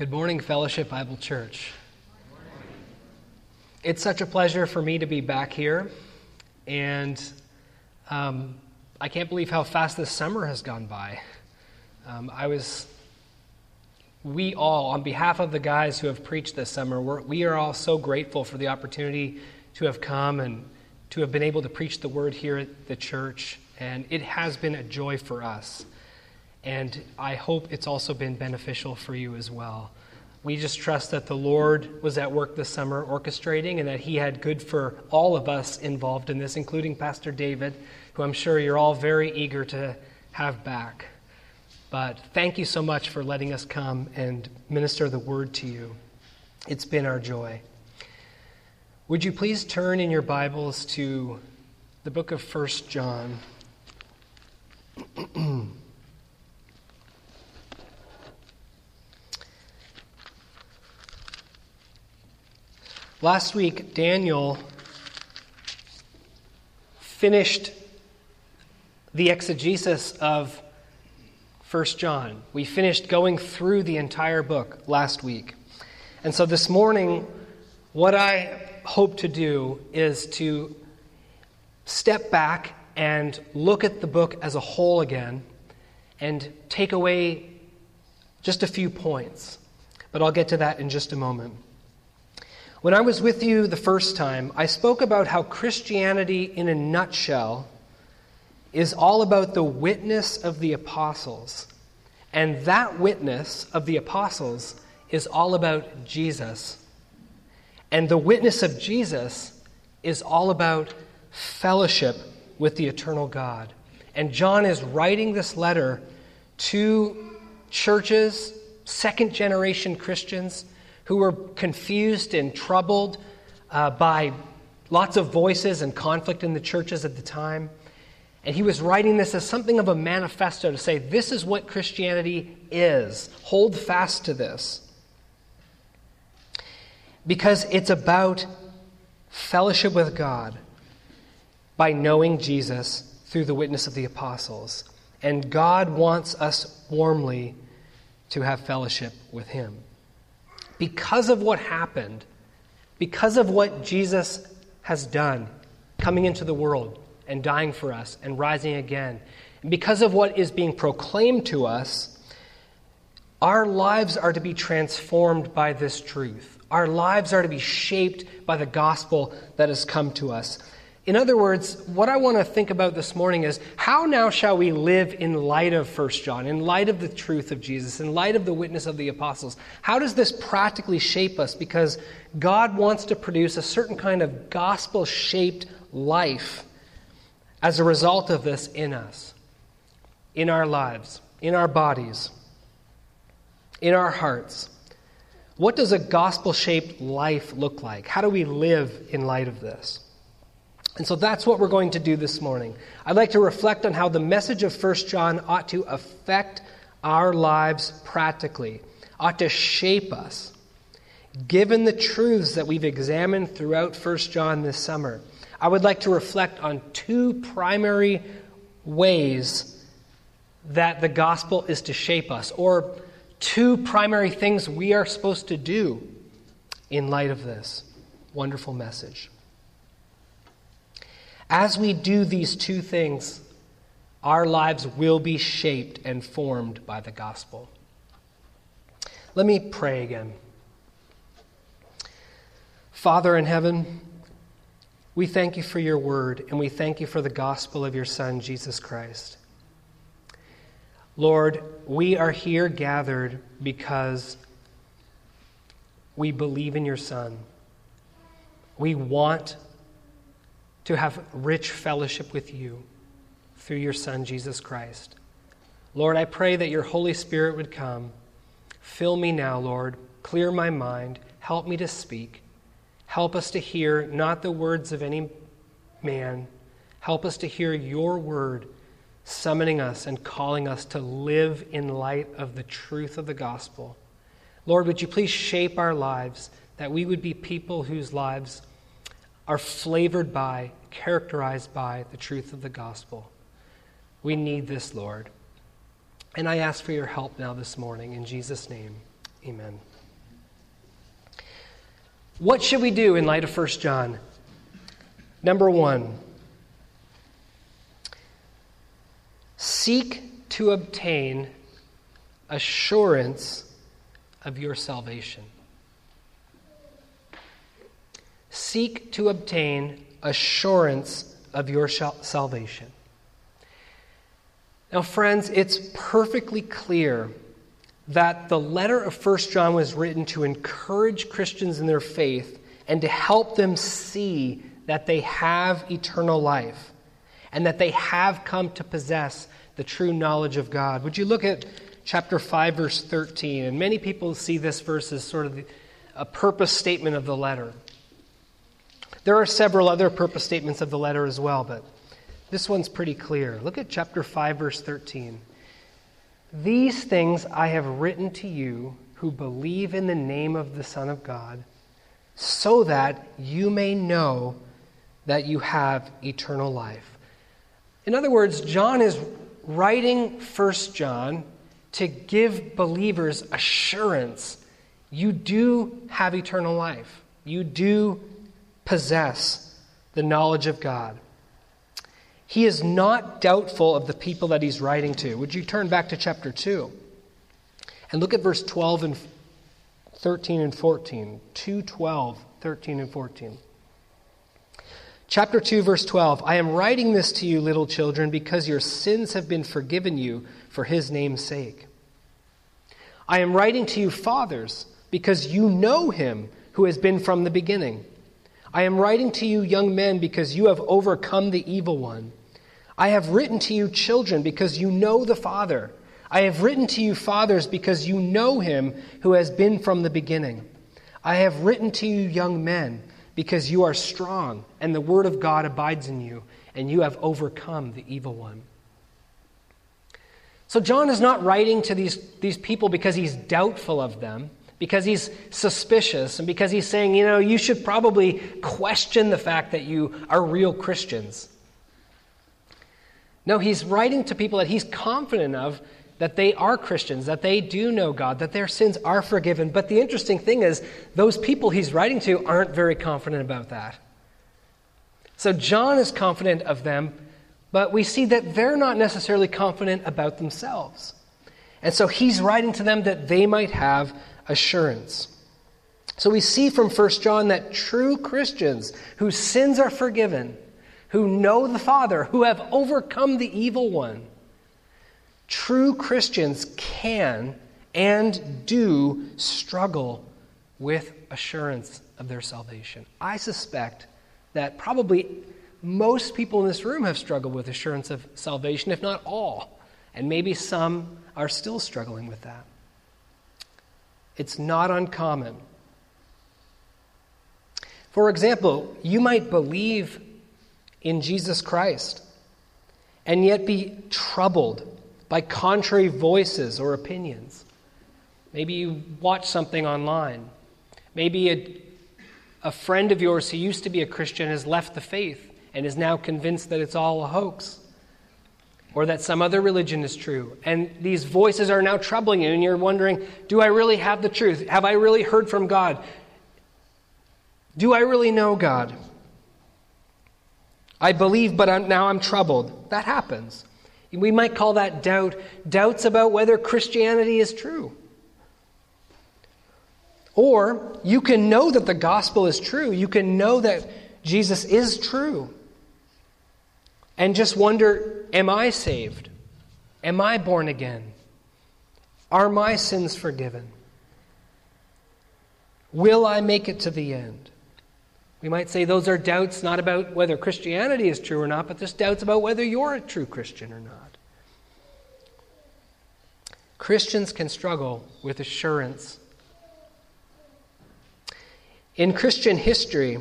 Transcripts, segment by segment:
Good morning, Fellowship Bible Church. It's such a pleasure for me to be back here, and um, I can't believe how fast this summer has gone by. Um, I was, we all, on behalf of the guys who have preached this summer, we're, we are all so grateful for the opportunity to have come and to have been able to preach the word here at the church, and it has been a joy for us. And I hope it's also been beneficial for you as well. We just trust that the Lord was at work this summer orchestrating and that He had good for all of us involved in this, including Pastor David, who I'm sure you're all very eager to have back. But thank you so much for letting us come and minister the word to you. It's been our joy. Would you please turn in your Bibles to the book of First John? Last week, Daniel finished the exegesis of 1 John. We finished going through the entire book last week. And so this morning, what I hope to do is to step back and look at the book as a whole again and take away just a few points. But I'll get to that in just a moment. When I was with you the first time, I spoke about how Christianity, in a nutshell, is all about the witness of the apostles. And that witness of the apostles is all about Jesus. And the witness of Jesus is all about fellowship with the eternal God. And John is writing this letter to churches, second generation Christians who were confused and troubled uh, by lots of voices and conflict in the churches at the time. And he was writing this as something of a manifesto to say, this is what Christianity is. Hold fast to this. Because it's about fellowship with God by knowing Jesus through the witness of the apostles. And God wants us warmly to have fellowship with him because of what happened, because of what Jesus has done, coming into the world and dying for us and rising again, and because of what is being proclaimed to us, our lives are to be transformed by this truth. Our lives are to be shaped by the gospel that has come to us. In other words, what I want to think about this morning is how now shall we live in light of 1 John, in light of the truth of Jesus, in light of the witness of the apostles? How does this practically shape us? Because God wants to produce a certain kind of gospel shaped life as a result of this in us, in our lives, in our bodies, in our hearts. What does a gospel shaped life look like? How do we live in light of this? And so that's what we're going to do this morning. I'd like to reflect on how the message of 1 John ought to affect our lives practically, ought to shape us. Given the truths that we've examined throughout 1 John this summer, I would like to reflect on two primary ways that the gospel is to shape us, or two primary things we are supposed to do in light of this wonderful message. As we do these two things, our lives will be shaped and formed by the gospel. Let me pray again. Father in heaven, we thank you for your word and we thank you for the gospel of your Son, Jesus Christ. Lord, we are here gathered because we believe in your Son. We want to have rich fellowship with you through your Son, Jesus Christ. Lord, I pray that your Holy Spirit would come. Fill me now, Lord. Clear my mind. Help me to speak. Help us to hear not the words of any man. Help us to hear your word summoning us and calling us to live in light of the truth of the gospel. Lord, would you please shape our lives that we would be people whose lives are flavored by, characterized by the truth of the gospel. We need this, Lord. And I ask for your help now this morning in Jesus' name. Amen. What should we do in light of 1 John? Number one, seek to obtain assurance of your salvation. Seek to obtain assurance of your salvation. Now, friends, it's perfectly clear that the letter of 1 John was written to encourage Christians in their faith and to help them see that they have eternal life and that they have come to possess the true knowledge of God. Would you look at chapter 5, verse 13? And many people see this verse as sort of a purpose statement of the letter. There are several other purpose statements of the letter as well, but this one's pretty clear. Look at chapter 5, verse 13. These things I have written to you who believe in the name of the Son of God, so that you may know that you have eternal life. In other words, John is writing First John to give believers assurance you do have eternal life. You do possess the knowledge of God. He is not doubtful of the people that he's writing to. Would you turn back to chapter 2 and look at verse 12 and 13 and 14? 2 12, 13 and 14. Chapter 2, verse 12 I am writing this to you, little children, because your sins have been forgiven you for his name's sake. I am writing to you, fathers, because you know him who has been from the beginning. I am writing to you, young men, because you have overcome the evil one. I have written to you, children, because you know the Father. I have written to you, fathers, because you know him who has been from the beginning. I have written to you, young men, because you are strong, and the word of God abides in you, and you have overcome the evil one. So, John is not writing to these, these people because he's doubtful of them, because he's suspicious, and because he's saying, you know, you should probably question the fact that you are real Christians. No, he's writing to people that he's confident of that they are Christians, that they do know God, that their sins are forgiven. But the interesting thing is, those people he's writing to aren't very confident about that. So John is confident of them, but we see that they're not necessarily confident about themselves. And so he's writing to them that they might have assurance. So we see from 1 John that true Christians whose sins are forgiven, who know the Father, who have overcome the evil one. True Christians can and do struggle with assurance of their salvation. I suspect that probably most people in this room have struggled with assurance of salvation, if not all. And maybe some are still struggling with that. It's not uncommon. For example, you might believe in Jesus Christ and yet be troubled by contrary voices or opinions. Maybe you watch something online. Maybe a, a friend of yours who used to be a Christian has left the faith and is now convinced that it's all a hoax or that some other religion is true. And these voices are now troubling you, and you're wondering do I really have the truth? Have I really heard from God? Do I really know God? I believe, but I'm, now I'm troubled. That happens. We might call that doubt, doubts about whether Christianity is true. Or you can know that the gospel is true. You can know that Jesus is true. And just wonder Am I saved? Am I born again? Are my sins forgiven? Will I make it to the end? We might say those are doubts not about whether Christianity is true or not, but just doubts about whether you're a true Christian or not. Christians can struggle with assurance. In Christian history,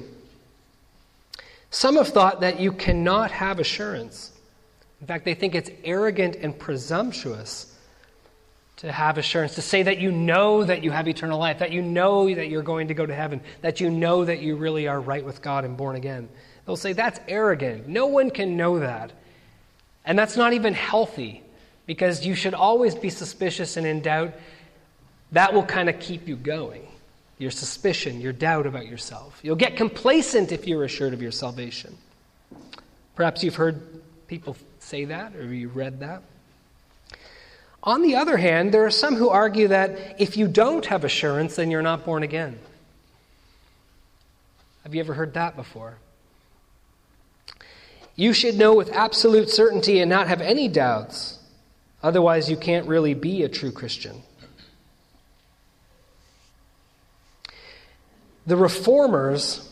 some have thought that you cannot have assurance. In fact, they think it's arrogant and presumptuous to have assurance, to say that you know that you have eternal life, that you know that you're going to go to heaven, that you know that you really are right with God and born again. They'll say that's arrogant. No one can know that. And that's not even healthy because you should always be suspicious and in doubt that will kind of keep you going. Your suspicion, your doubt about yourself. You'll get complacent if you're assured of your salvation. Perhaps you've heard people say that or you read that. On the other hand, there are some who argue that if you don't have assurance, then you're not born again. Have you ever heard that before? You should know with absolute certainty and not have any doubts. Otherwise, you can't really be a true Christian. The reformers,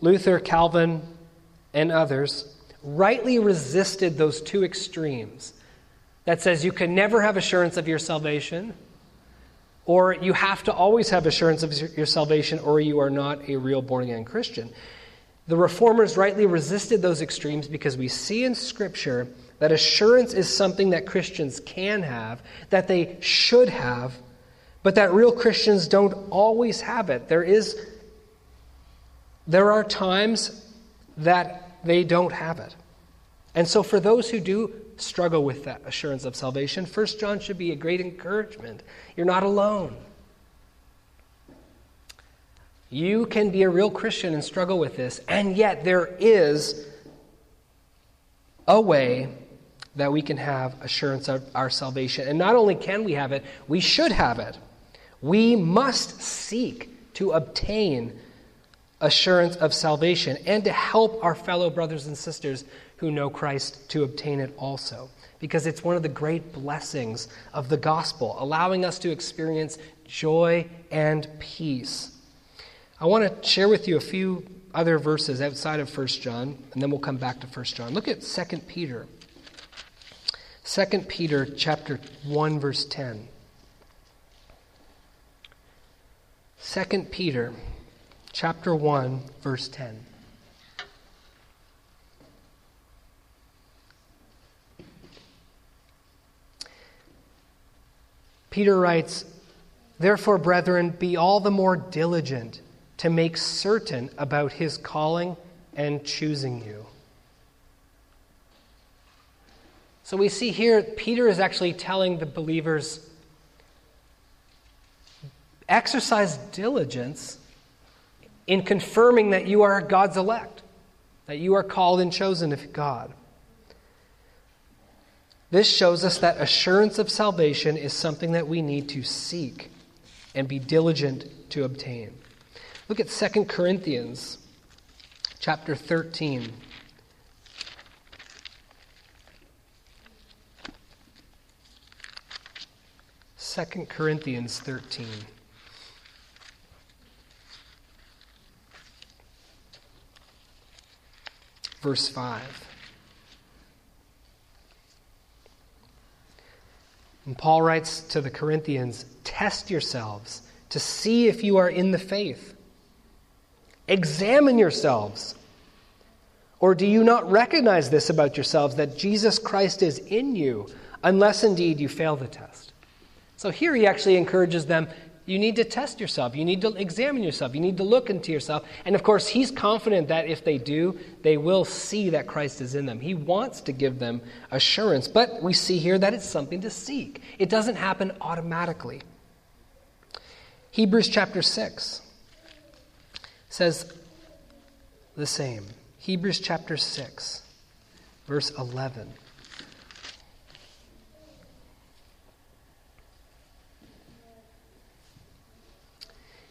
Luther, Calvin, and others, rightly resisted those two extremes that says you can never have assurance of your salvation, or you have to always have assurance of your salvation, or you are not a real born again Christian. The reformers rightly resisted those extremes because we see in Scripture that assurance is something that Christians can have, that they should have, but that real Christians don't always have it. There is there are times that they don't have it. And so for those who do struggle with that assurance of salvation, First John should be a great encouragement. You're not alone. You can be a real Christian and struggle with this, and yet there is a way that we can have assurance of our salvation. And not only can we have it, we should have it. We must seek to obtain assurance of salvation and to help our fellow brothers and sisters who know Christ to obtain it also. Because it's one of the great blessings of the gospel, allowing us to experience joy and peace. I want to share with you a few other verses outside of 1 John, and then we'll come back to 1 John. Look at 2 Peter. 2 Peter chapter 1 verse 10. 2 Peter chapter 1 verse 10. Peter writes, Therefore, brethren, be all the more diligent to make certain about his calling and choosing you. So we see here, Peter is actually telling the believers exercise diligence in confirming that you are God's elect, that you are called and chosen of God. This shows us that assurance of salvation is something that we need to seek and be diligent to obtain. Look at 2 Corinthians chapter 13. Second Corinthians 13. Verse 5. And Paul writes to the Corinthians Test yourselves to see if you are in the faith. Examine yourselves. Or do you not recognize this about yourselves, that Jesus Christ is in you, unless indeed you fail the test? So here he actually encourages them you need to test yourself. You need to examine yourself. You need to look into yourself. And of course, he's confident that if they do, they will see that Christ is in them. He wants to give them assurance. But we see here that it's something to seek, it doesn't happen automatically. Hebrews chapter 6 says the same. Hebrews chapter 6, verse 11.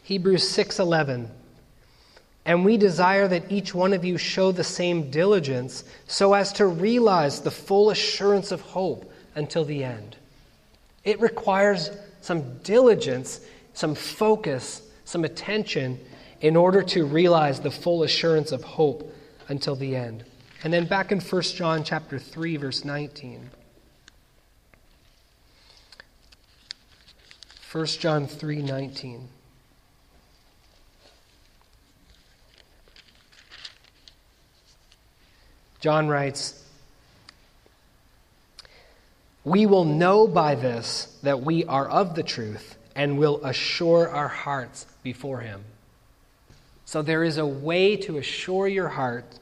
Hebrews 6:11 And we desire that each one of you show the same diligence so as to realize the full assurance of hope until the end. It requires some diligence, some focus, some attention in order to realize the full assurance of hope until the end. And then back in 1 John chapter 3 verse 19. 1 John 3:19 John writes, We will know by this that we are of the truth and will assure our hearts before Him. So there is a way to assure your heart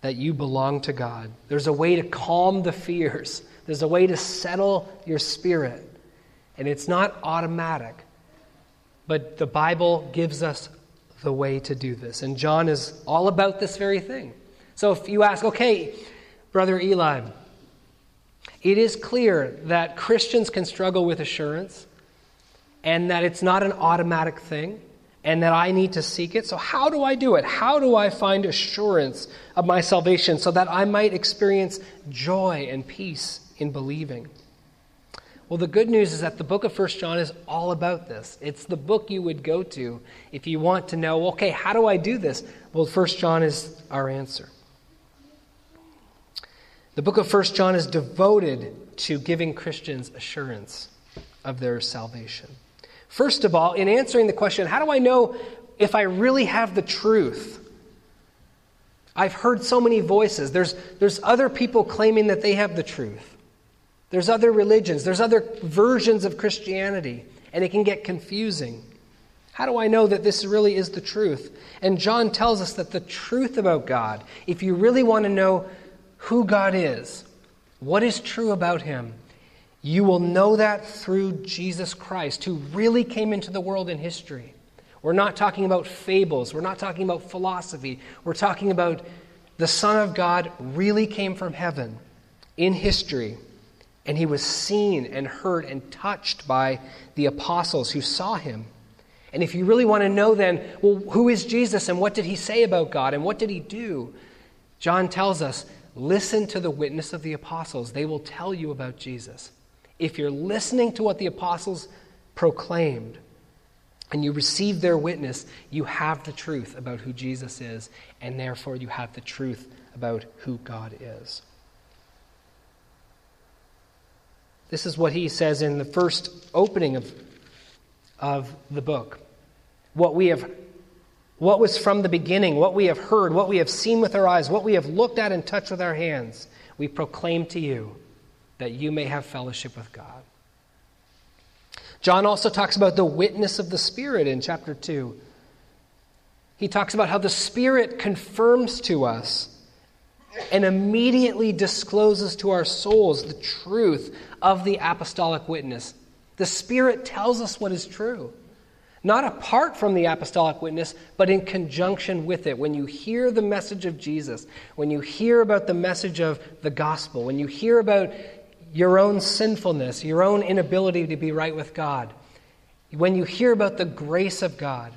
that you belong to God. There's a way to calm the fears, there's a way to settle your spirit. And it's not automatic, But the Bible gives us the way to do this. And John is all about this very thing. So if you ask, okay, Brother Eli, it is clear that Christians can struggle with assurance and that it's not an automatic thing and that I need to seek it. So, how do I do it? How do I find assurance of my salvation so that I might experience joy and peace in believing? Well, the good news is that the book of First John is all about this. It's the book you would go to if you want to know, okay, how do I do this? Well, First John is our answer. The book of First John is devoted to giving Christians assurance of their salvation. First of all, in answering the question, how do I know if I really have the truth? I've heard so many voices. There's, there's other people claiming that they have the truth. There's other religions. There's other versions of Christianity. And it can get confusing. How do I know that this really is the truth? And John tells us that the truth about God, if you really want to know who God is, what is true about Him, you will know that through Jesus Christ, who really came into the world in history. We're not talking about fables. We're not talking about philosophy. We're talking about the Son of God really came from heaven in history. And he was seen and heard and touched by the apostles who saw him. And if you really want to know then, well, who is Jesus and what did he say about God and what did he do? John tells us listen to the witness of the apostles. They will tell you about Jesus if you're listening to what the apostles proclaimed and you receive their witness, you have the truth about who Jesus is, and therefore you have the truth about who God is. This is what he says in the first opening of, of the book. What we have what was from the beginning, what we have heard, what we have seen with our eyes, what we have looked at and touched with our hands, we proclaim to you that you may have fellowship with God. John also talks about the witness of the Spirit in chapter 2. He talks about how the Spirit confirms to us and immediately discloses to our souls the truth of the apostolic witness. The Spirit tells us what is true. Not apart from the apostolic witness, but in conjunction with it. When you hear the message of Jesus, when you hear about the message of the gospel, when you hear about your own sinfulness, your own inability to be right with God, when you hear about the grace of God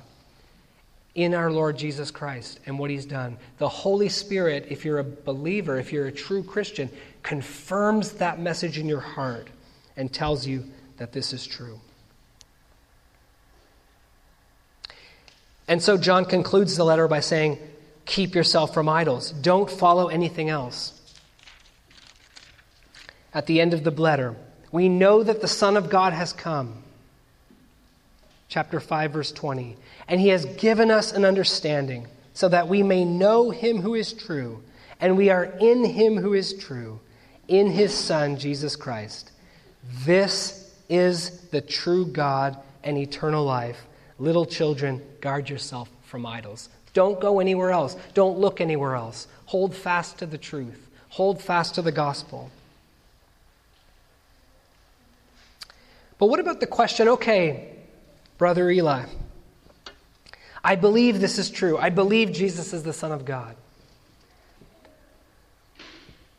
in our Lord Jesus Christ and what He's done, the Holy Spirit, if you're a believer, if you're a true Christian, confirms that message in your heart and tells you that this is true. And so John concludes the letter by saying, Keep yourself from idols. Don't follow anything else at the end of the letter, we know that the Son of God has come. Chapter 5, verse 20. And he has given us an understanding so that we may know him who is true, and we are in him who is true, in his Son, Jesus Christ. This is the true God and eternal life. Little children, guard yourself from idols. Don't go anywhere else. Don't look anywhere else. Hold fast to the truth. Hold fast to the gospel. But what about the question okay, Brother Eli, I believe this is true. I believe Jesus is the Son of God.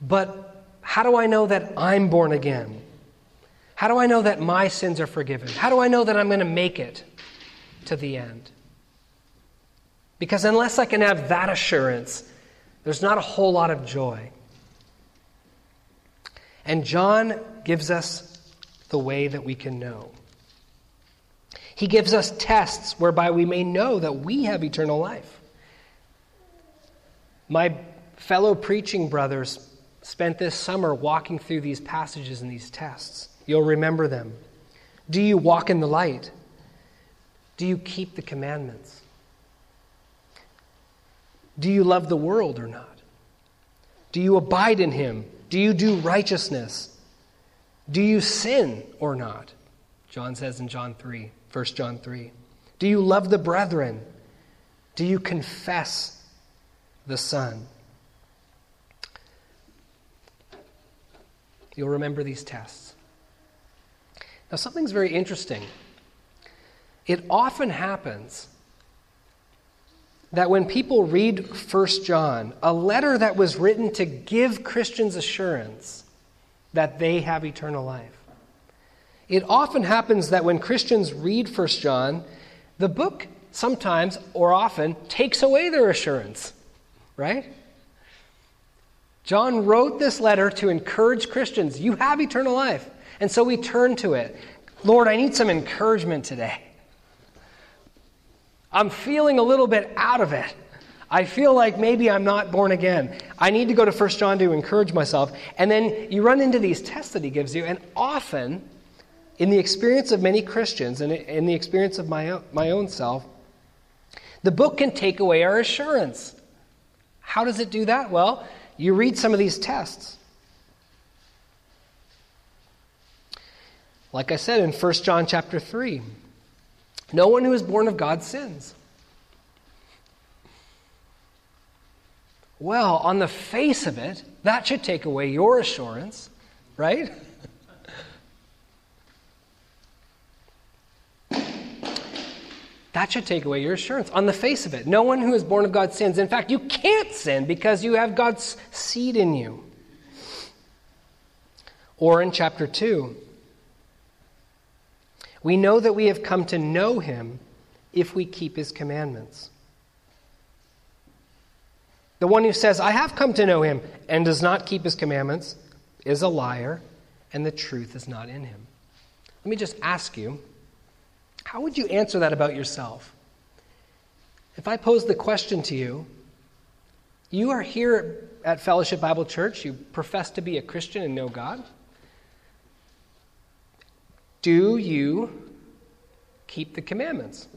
But how do I know that I'm born again? How do I know that my sins are forgiven? How do I know that I'm going to make it to the end? Because unless I can have that assurance, there's not a whole lot of joy. And John gives us the way that we can know. He gives us tests whereby we may know that we have eternal life. My fellow preaching brothers spent this summer walking through these passages and these tests. You'll remember them. Do you walk in the light? Do you keep the commandments? Do you love the world or not? Do you abide in him? Do you do righteousness? Do you sin or not? John says in John 3, 1 John 3. Do you love the brethren? Do you confess the Son? You'll remember these tests. Now, something's very interesting. It often happens that when people read 1 John, a letter that was written to give Christians assurance that they have eternal life, it often happens that when Christians read 1 John, the book sometimes or often takes away their assurance, right? John wrote this letter to encourage Christians. You have eternal life. And so we turn to it. Lord, I need some encouragement today. I'm feeling a little bit out of it. I feel like maybe I'm not born again. I need to go to 1 John to encourage myself. And then you run into these tests that he gives you, and often, in the experience of many Christians and in the experience of my own, my own self, the book can take away our assurance. How does it do that? Well, you read some of these tests. Like I said in 1 John chapter 3, no one who is born of God sins. Well, on the face of it, that should take away your assurance, right? That should take away your assurance on the face of it. No one who is born of God sins. In fact, you can't sin because you have God's seed in you. Or in chapter 2, we know that we have come to know him if we keep his commandments. The one who says, I have come to know him, and does not keep his commandments, is a liar, and the truth is not in him. Let me just ask you how would you answer that about yourself? If I pose the question to you, you are here at Fellowship Bible Church, you profess to be a Christian and know God. Do you keep the commandments?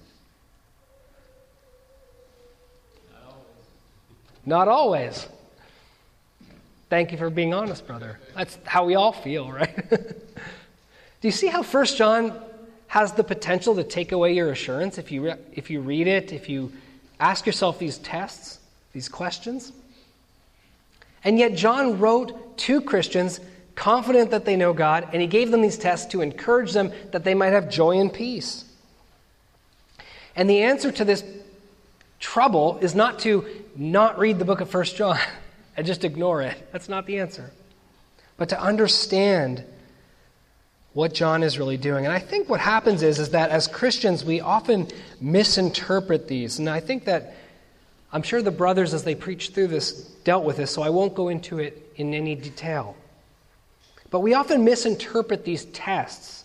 Not always. Thank you for being honest, brother. That's how we all feel, right? Do you see how First John has the potential to take away your assurance if you, re- if you read it, if you ask yourself these tests, these questions. And yet, John wrote to Christians confident that they know God, and he gave them these tests to encourage them that they might have joy and peace. And the answer to this trouble is not to not read the book of First John and just ignore it. That's not the answer. But to understand what John is really doing. And I think what happens is, is that as Christians, we often misinterpret these. And I think that I'm sure the brothers, as they preached through this, dealt with this, so I won't go into it in any detail. But we often misinterpret these tests.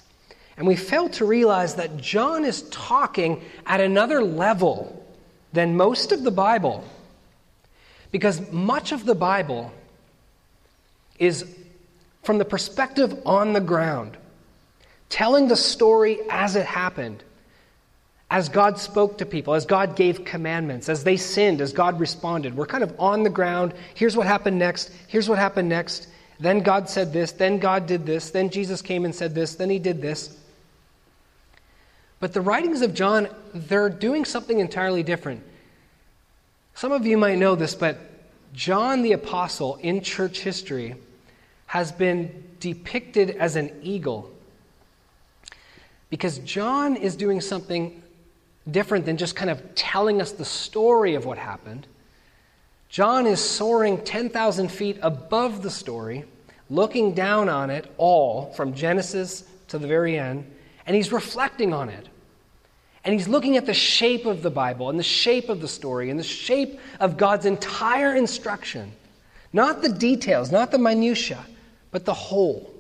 And we fail to realize that John is talking at another level than most of the Bible. Because much of the Bible is from the perspective on the ground telling the story as it happened, as God spoke to people, as God gave commandments, as they sinned, as God responded. We're kind of on the ground. Here's what happened next. Here's what happened next. Then God said this. Then God did this. Then Jesus came and said this. Then he did this. But the writings of John, they're doing something entirely different. Some of you might know this, but John the Apostle in church history has been depicted as an eagle because John is doing something different than just kind of telling us the story of what happened. John is soaring 10,000 feet above the story, looking down on it all from Genesis to the very end, and he's reflecting on it. And he's looking at the shape of the Bible and the shape of the story and the shape of God's entire instruction. Not the details, not the minutiae, but the whole.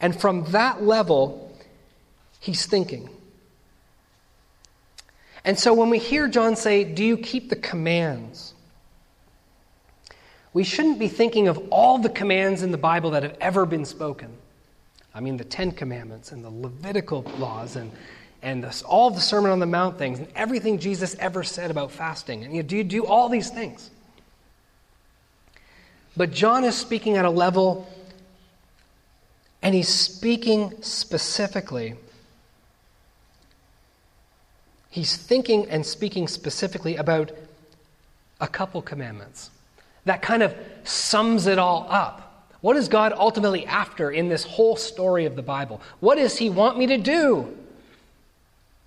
And from that level, he's thinking. And so when we hear John say, Do you keep the commands? We shouldn't be thinking of all the commands in the Bible that have ever been spoken. I mean, the Ten Commandments and the Levitical laws and, and all the Sermon on the Mount things and everything Jesus ever said about fasting. And you know, do you do all these things? But John is speaking at a level, and he's speaking specifically he's thinking and speaking specifically about a couple commandments that kind of sums it all up. What is God ultimately after in this whole story of the Bible? What does he want me to do?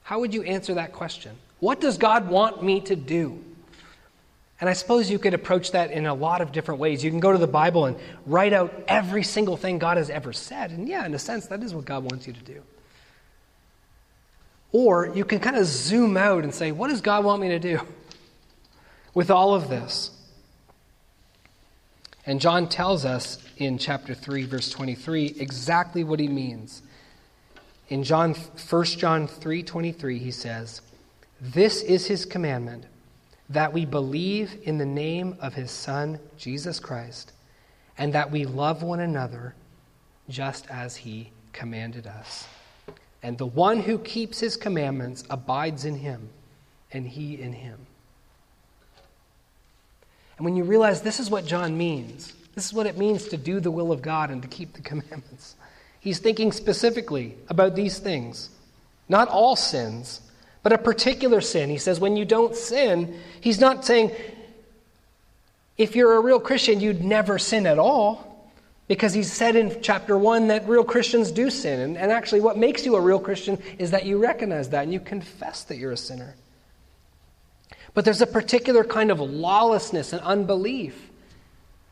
How would you answer that question? What does God want me to do? And I suppose you could approach that in a lot of different ways. You can go to the Bible and write out every single thing God has ever said. And yeah, in a sense, that is what God wants you to do. Or you can kind of zoom out and say, what does God want me to do with all of this? And John tells us in chapter 3, verse 23, exactly what he means. In John, 1 John 3 23, he says, This is his commandment that we believe in the name of his Son, Jesus Christ, and that we love one another just as he commanded us. And the one who keeps his commandments abides in him, and he in him. And when you realize this is what John means, this is what it means to do the will of God and to keep the commandments, he's thinking specifically about these things. Not all sins, but a particular sin. He says, when you don't sin, he's not saying, if you're a real Christian, you'd never sin at all. Because he said in chapter 1 that real Christians do sin. And, and actually, what makes you a real Christian is that you recognize that and you confess that you're a sinner. But there's a particular kind of lawlessness and unbelief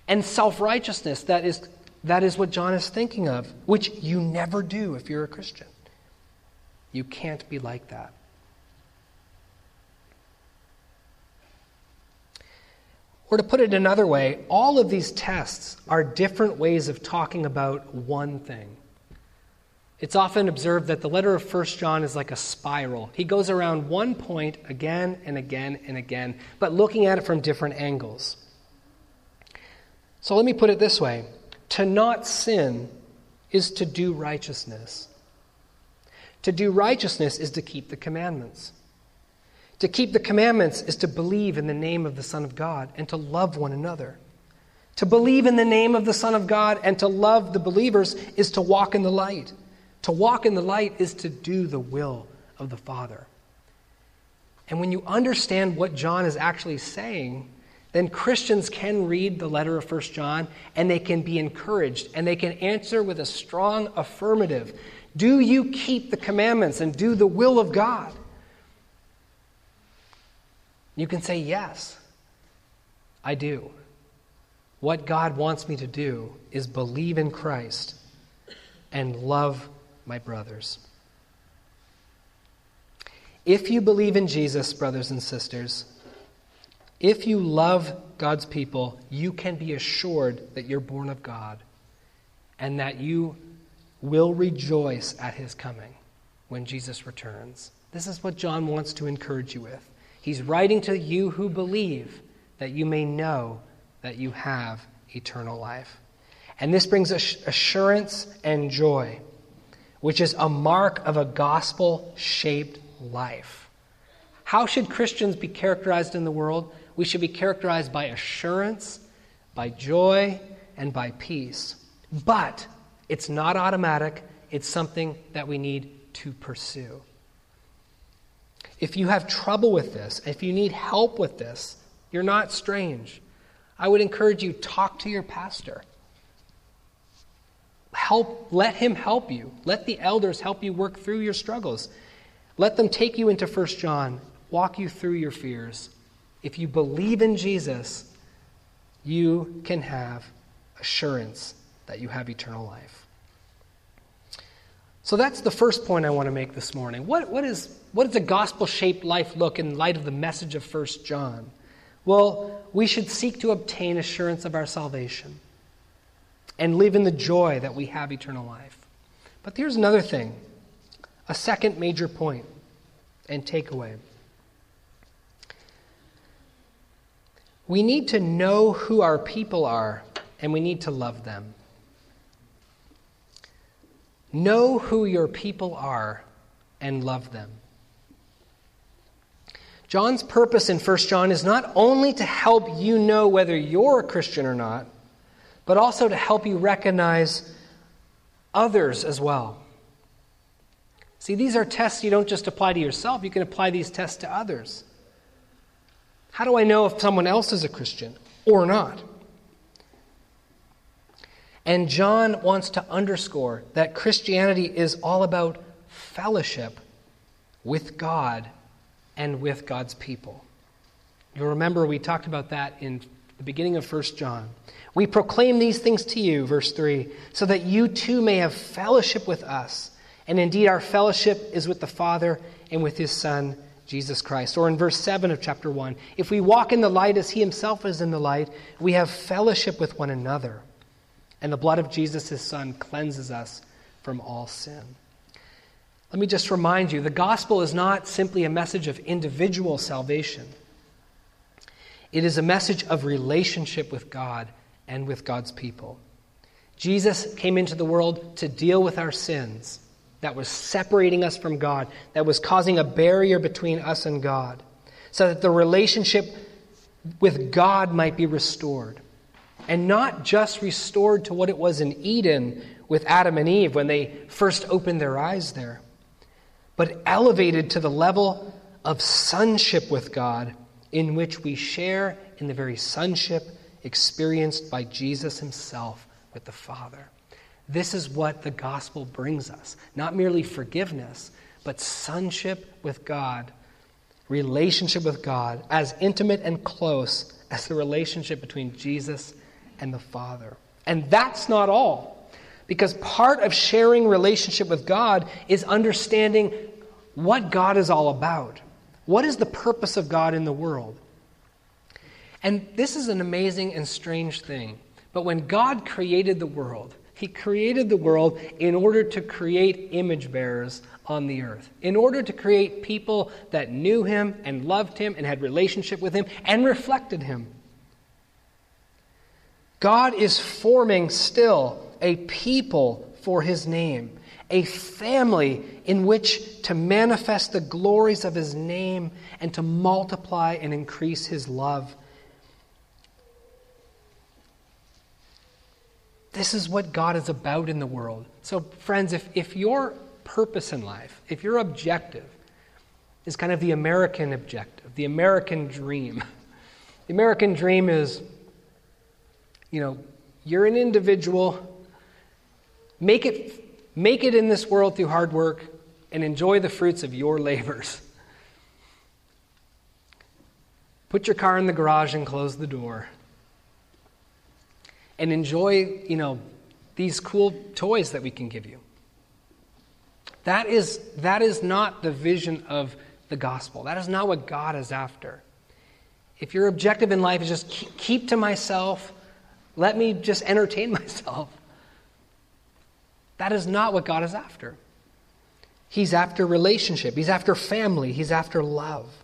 and self righteousness that is, that is what John is thinking of, which you never do if you're a Christian. You can't be like that. Or to put it another way, all of these tests are different ways of talking about one thing. It's often observed that the letter of 1 John is like a spiral. He goes around one point again and again and again, but looking at it from different angles. So let me put it this way To not sin is to do righteousness. To do righteousness is to keep the commandments. To keep the commandments is to believe in the name of the Son of God and to love one another. To believe in the name of the Son of God and to love the believers is to walk in the light. To walk in the light is to do the will of the Father. And when you understand what John is actually saying, then Christians can read the letter of 1 John and they can be encouraged and they can answer with a strong affirmative Do you keep the commandments and do the will of God? You can say, Yes, I do. What God wants me to do is believe in Christ and love my brothers. If you believe in Jesus, brothers and sisters, if you love God's people, you can be assured that you're born of God and that you will rejoice at his coming when Jesus returns. This is what John wants to encourage you with. He's writing to you who believe that you may know that you have eternal life. And this brings assurance and joy, which is a mark of a gospel shaped life. How should Christians be characterized in the world? We should be characterized by assurance, by joy, and by peace. But it's not automatic, it's something that we need to pursue. If you have trouble with this, if you need help with this, you're not strange. I would encourage you talk to your pastor. Help let him help you. Let the elders help you work through your struggles. Let them take you into 1 John, walk you through your fears. If you believe in Jesus, you can have assurance that you have eternal life. So that's the first point I want to make this morning. What, what, is, what does a gospel shaped life look in light of the message of 1 John? Well, we should seek to obtain assurance of our salvation and live in the joy that we have eternal life. But here's another thing a second major point and takeaway. We need to know who our people are and we need to love them. Know who your people are and love them. John's purpose in 1 John is not only to help you know whether you're a Christian or not, but also to help you recognize others as well. See, these are tests you don't just apply to yourself, you can apply these tests to others. How do I know if someone else is a Christian or not? And John wants to underscore that Christianity is all about fellowship with God and with God's people. You'll remember we talked about that in the beginning of 1 John. We proclaim these things to you, verse 3, so that you too may have fellowship with us. And indeed, our fellowship is with the Father and with his Son, Jesus Christ. Or in verse 7 of chapter 1, if we walk in the light as he himself is in the light, we have fellowship with one another. And the blood of Jesus, his Son, cleanses us from all sin. Let me just remind you the gospel is not simply a message of individual salvation, it is a message of relationship with God and with God's people. Jesus came into the world to deal with our sins that was separating us from God, that was causing a barrier between us and God, so that the relationship with God might be restored. And not just restored to what it was in Eden with Adam and Eve when they first opened their eyes there, but elevated to the level of sonship with God, in which we share in the very sonship experienced by Jesus himself with the Father. This is what the gospel brings us not merely forgiveness, but sonship with God, relationship with God, as intimate and close as the relationship between Jesus and the Father. And that's not all. Because part of sharing relationship with God is understanding what God is all about. What is the purpose of God in the world? And this is an amazing and strange thing. But when God created the world, He created the world in order to create image bearers on the earth, in order to create people that knew Him and loved Him and had relationship with Him and reflected Him. God is forming still a people for His name a family in which to manifest the glories of his name and to multiply and increase his love. This is what God is about in the world. So, friends, if, if your purpose in life, if your objective is kind of the American objective, the American dream, the American dream is, you know, you're an individual, make it Make it in this world through hard work and enjoy the fruits of your labors. Put your car in the garage and close the door. And enjoy, you know, these cool toys that we can give you. That is, that is not the vision of the gospel. That is not what God is after. If your objective in life is just keep to myself, let me just entertain myself, that is not what God is after. He's after relationship, He's after family, He's after love.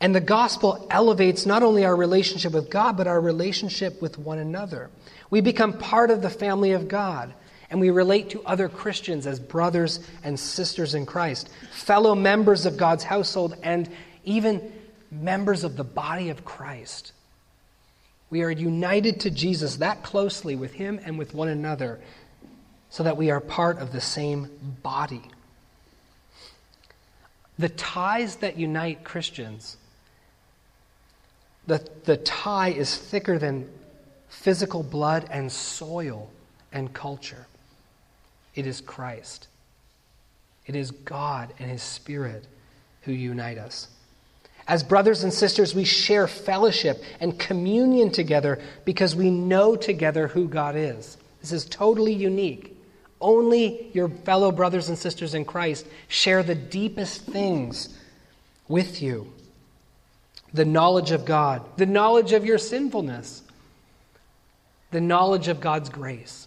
And the gospel elevates not only our relationship with God, but our relationship with one another. We become part of the family of God, and we relate to other Christians as brothers and sisters in Christ, fellow members of God's household, and even members of the body of Christ. We are united to Jesus that closely with Him and with one another so that we are part of the same body. The ties that unite Christians, the, the tie is thicker than physical blood and soil and culture. It is Christ. It is God and His Spirit who unite us. As brothers and sisters, we share fellowship and communion together because we know together who God is. This is totally unique. Only your fellow brothers and sisters in Christ share the deepest things with you the knowledge of God, the knowledge of your sinfulness, the knowledge of God's grace.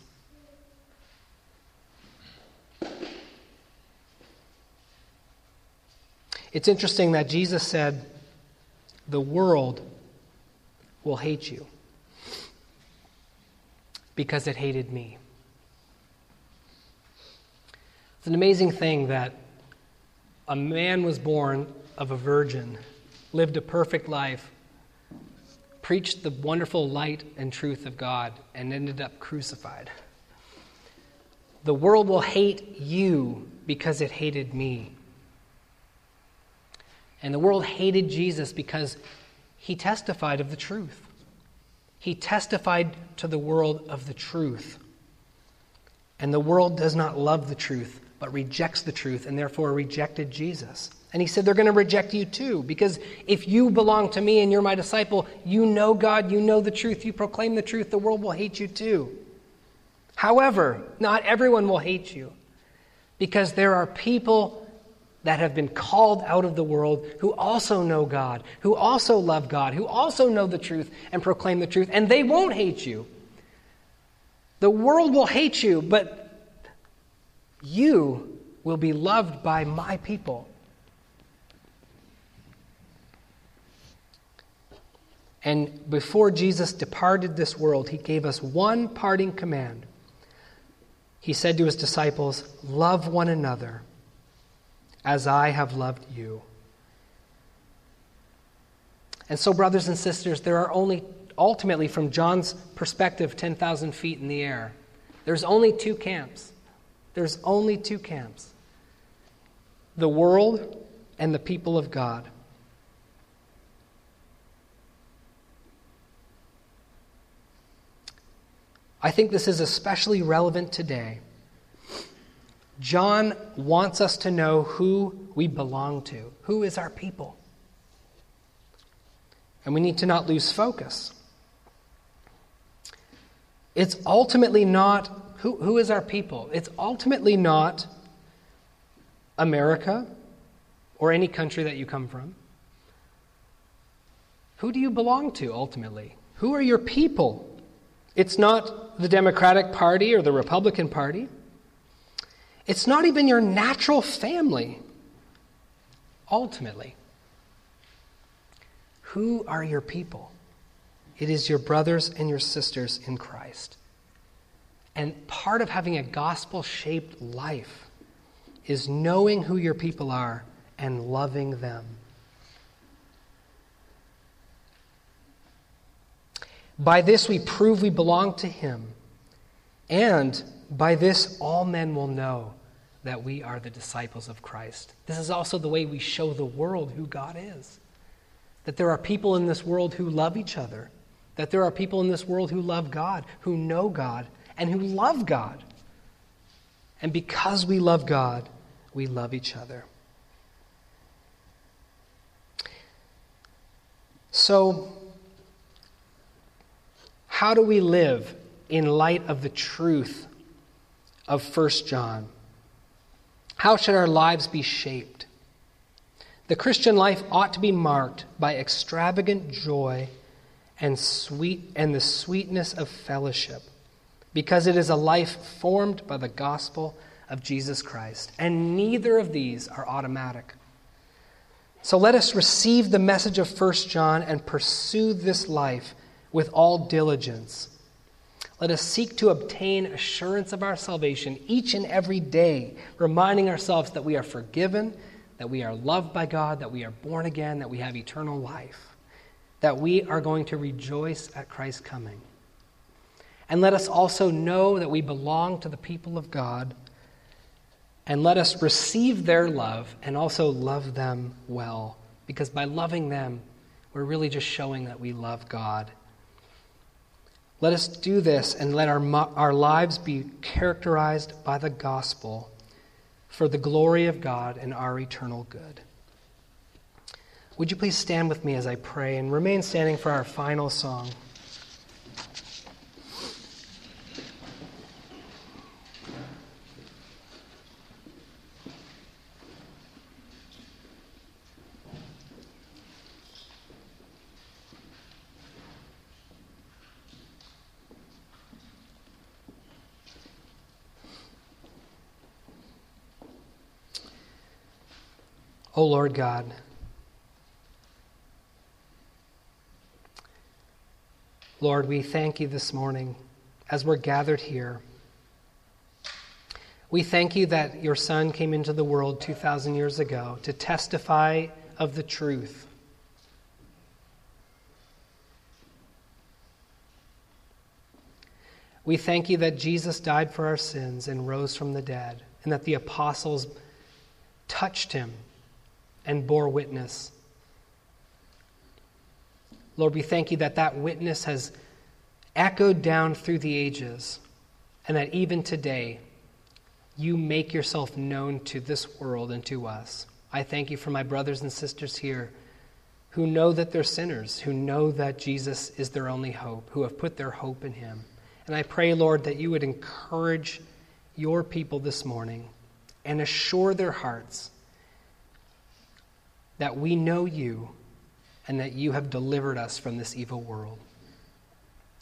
It's interesting that Jesus said, The world will hate you because it hated me. It's an amazing thing that a man was born of a virgin, lived a perfect life, preached the wonderful light and truth of God, and ended up crucified. The world will hate you because it hated me. And the world hated Jesus because he testified of the truth. He testified to the world of the truth. And the world does not love the truth, but rejects the truth, and therefore rejected Jesus. And he said, They're going to reject you too, because if you belong to me and you're my disciple, you know God, you know the truth, you proclaim the truth, the world will hate you too. However, not everyone will hate you, because there are people that have been called out of the world who also know God, who also love God, who also know the truth and proclaim the truth, and they won't hate you. The world will hate you, but you will be loved by my people. And before Jesus departed this world, he gave us one parting command. He said to his disciples, Love one another as I have loved you. And so, brothers and sisters, there are only, ultimately, from John's perspective, 10,000 feet in the air, there's only two camps. There's only two camps the world and the people of God. I think this is especially relevant today. John wants us to know who we belong to, who is our people. And we need to not lose focus. It's ultimately not who, who is our people? It's ultimately not America or any country that you come from. Who do you belong to ultimately? Who are your people? It's not the Democratic Party or the Republican Party. It's not even your natural family, ultimately. Who are your people? It is your brothers and your sisters in Christ. And part of having a gospel shaped life is knowing who your people are and loving them. By this we prove we belong to Him, and by this all men will know that we are the disciples of Christ. This is also the way we show the world who God is. That there are people in this world who love each other, that there are people in this world who love God, who know God, and who love God. And because we love God, we love each other. So, how do we live in light of the truth of 1 John? How should our lives be shaped? The Christian life ought to be marked by extravagant joy and sweet and the sweetness of fellowship because it is a life formed by the gospel of Jesus Christ. And neither of these are automatic. So let us receive the message of 1 John and pursue this life with all diligence. Let us seek to obtain assurance of our salvation each and every day, reminding ourselves that we are forgiven, that we are loved by God, that we are born again, that we have eternal life, that we are going to rejoice at Christ's coming. And let us also know that we belong to the people of God. And let us receive their love and also love them well. Because by loving them, we're really just showing that we love God. Let us do this and let our, our lives be characterized by the gospel for the glory of God and our eternal good. Would you please stand with me as I pray and remain standing for our final song? O oh Lord God, Lord, we thank you this morning as we're gathered here. We thank you that your Son came into the world 2,000 years ago to testify of the truth. We thank you that Jesus died for our sins and rose from the dead, and that the apostles touched him and bore witness. Lord, we thank you that that witness has echoed down through the ages, and that even today you make yourself known to this world and to us. I thank you for my brothers and sisters here who know that they're sinners, who know that Jesus is their only hope, who have put their hope in him. And I pray, Lord, that you would encourage your people this morning and assure their hearts that we know you and that you have delivered us from this evil world.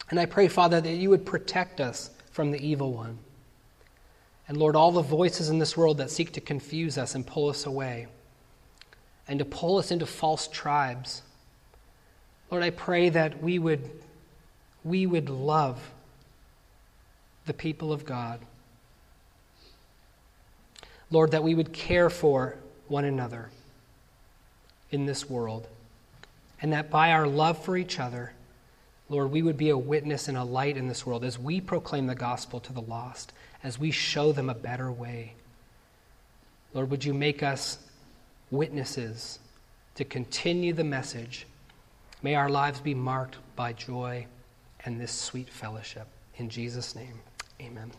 And I pray, Father, that you would protect us from the evil one. And Lord, all the voices in this world that seek to confuse us and pull us away and to pull us into false tribes. Lord, I pray that we would, we would love the people of God. Lord, that we would care for one another in this world. And that by our love for each other, Lord, we would be a witness and a light in this world as we proclaim the gospel to the lost, as we show them a better way. Lord, would you make us witnesses to continue the message. May our lives be marked by joy and this sweet fellowship. In Jesus' name, amen.